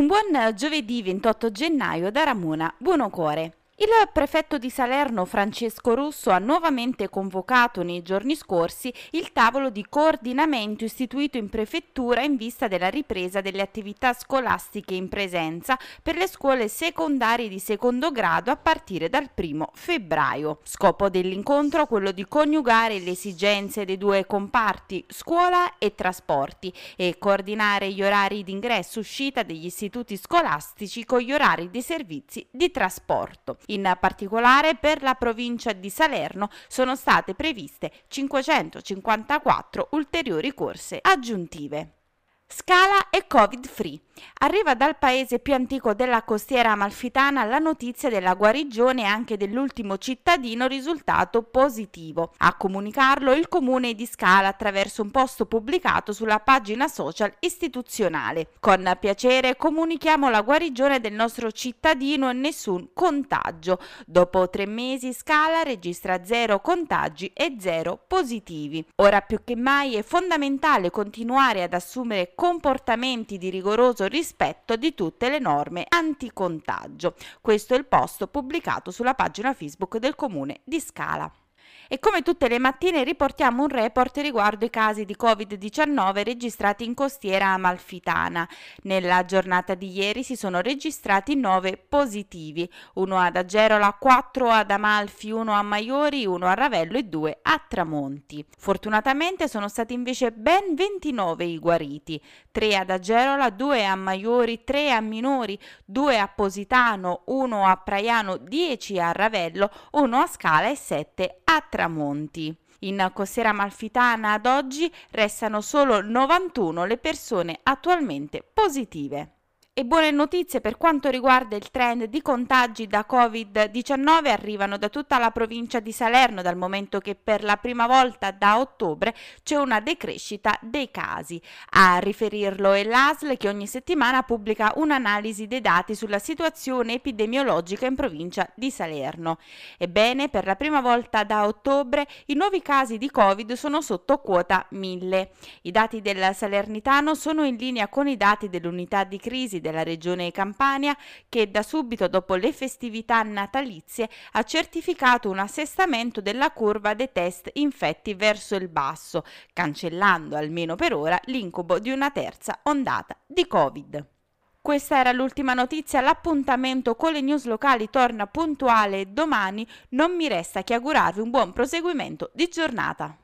Un buon giovedì 28 gennaio da Ramona Buonocore. Il prefetto di Salerno Francesco Russo ha nuovamente convocato nei giorni scorsi il tavolo di coordinamento istituito in prefettura in vista della ripresa delle attività scolastiche in presenza per le scuole secondarie di secondo grado a partire dal primo febbraio. Scopo dell'incontro quello di coniugare le esigenze dei due comparti scuola e trasporti e coordinare gli orari di ingresso e uscita degli istituti scolastici con gli orari dei servizi di trasporto. In particolare per la provincia di Salerno sono state previste 554 ulteriori corse aggiuntive. Scala e Covid free. Arriva dal paese più antico della costiera amalfitana la notizia della guarigione anche dell'ultimo cittadino risultato positivo. A comunicarlo il comune di Scala attraverso un post pubblicato sulla pagina social istituzionale. Con piacere comunichiamo la guarigione del nostro cittadino e nessun contagio. Dopo tre mesi Scala registra zero contagi e zero positivi. Ora più che mai è fondamentale continuare ad assumere comportamenti di rigoroso rispetto di tutte le norme anticontagio. Questo è il post pubblicato sulla pagina Facebook del comune di Scala e come tutte le mattine riportiamo un report riguardo i casi di Covid-19 registrati in costiera amalfitana. Nella giornata di ieri si sono registrati 9 positivi, uno ad Agerola, 4 ad Amalfi, 1 a Maiori, 1 a Ravello e 2 a Tramonti. Fortunatamente sono stati invece ben 29 i guariti, 3 ad Agerola, 2 a Maiori, 3 a Minori, 2 a Positano, 1 a Praiano, 10 a Ravello, 1 a Scala e 7 a Tramonti tramonti. In costiera amalfitana ad oggi restano solo 91 le persone attualmente positive. E buone notizie per quanto riguarda il trend di contagi da Covid-19 arrivano da tutta la provincia di Salerno dal momento che per la prima volta da ottobre c'è una decrescita dei casi. A riferirlo è l'ASL che ogni settimana pubblica un'analisi dei dati sulla situazione epidemiologica in provincia di Salerno. Ebbene, per la prima volta da ottobre i nuovi casi di Covid sono sotto quota 1000. I dati del Salernitano sono in linea con i dati dell'unità di crisi del della regione Campania che da subito dopo le festività natalizie ha certificato un assestamento della curva dei test infetti verso il basso, cancellando almeno per ora l'incubo di una terza ondata di Covid. Questa era l'ultima notizia, l'appuntamento con le news locali torna puntuale domani, non mi resta che augurarvi un buon proseguimento di giornata.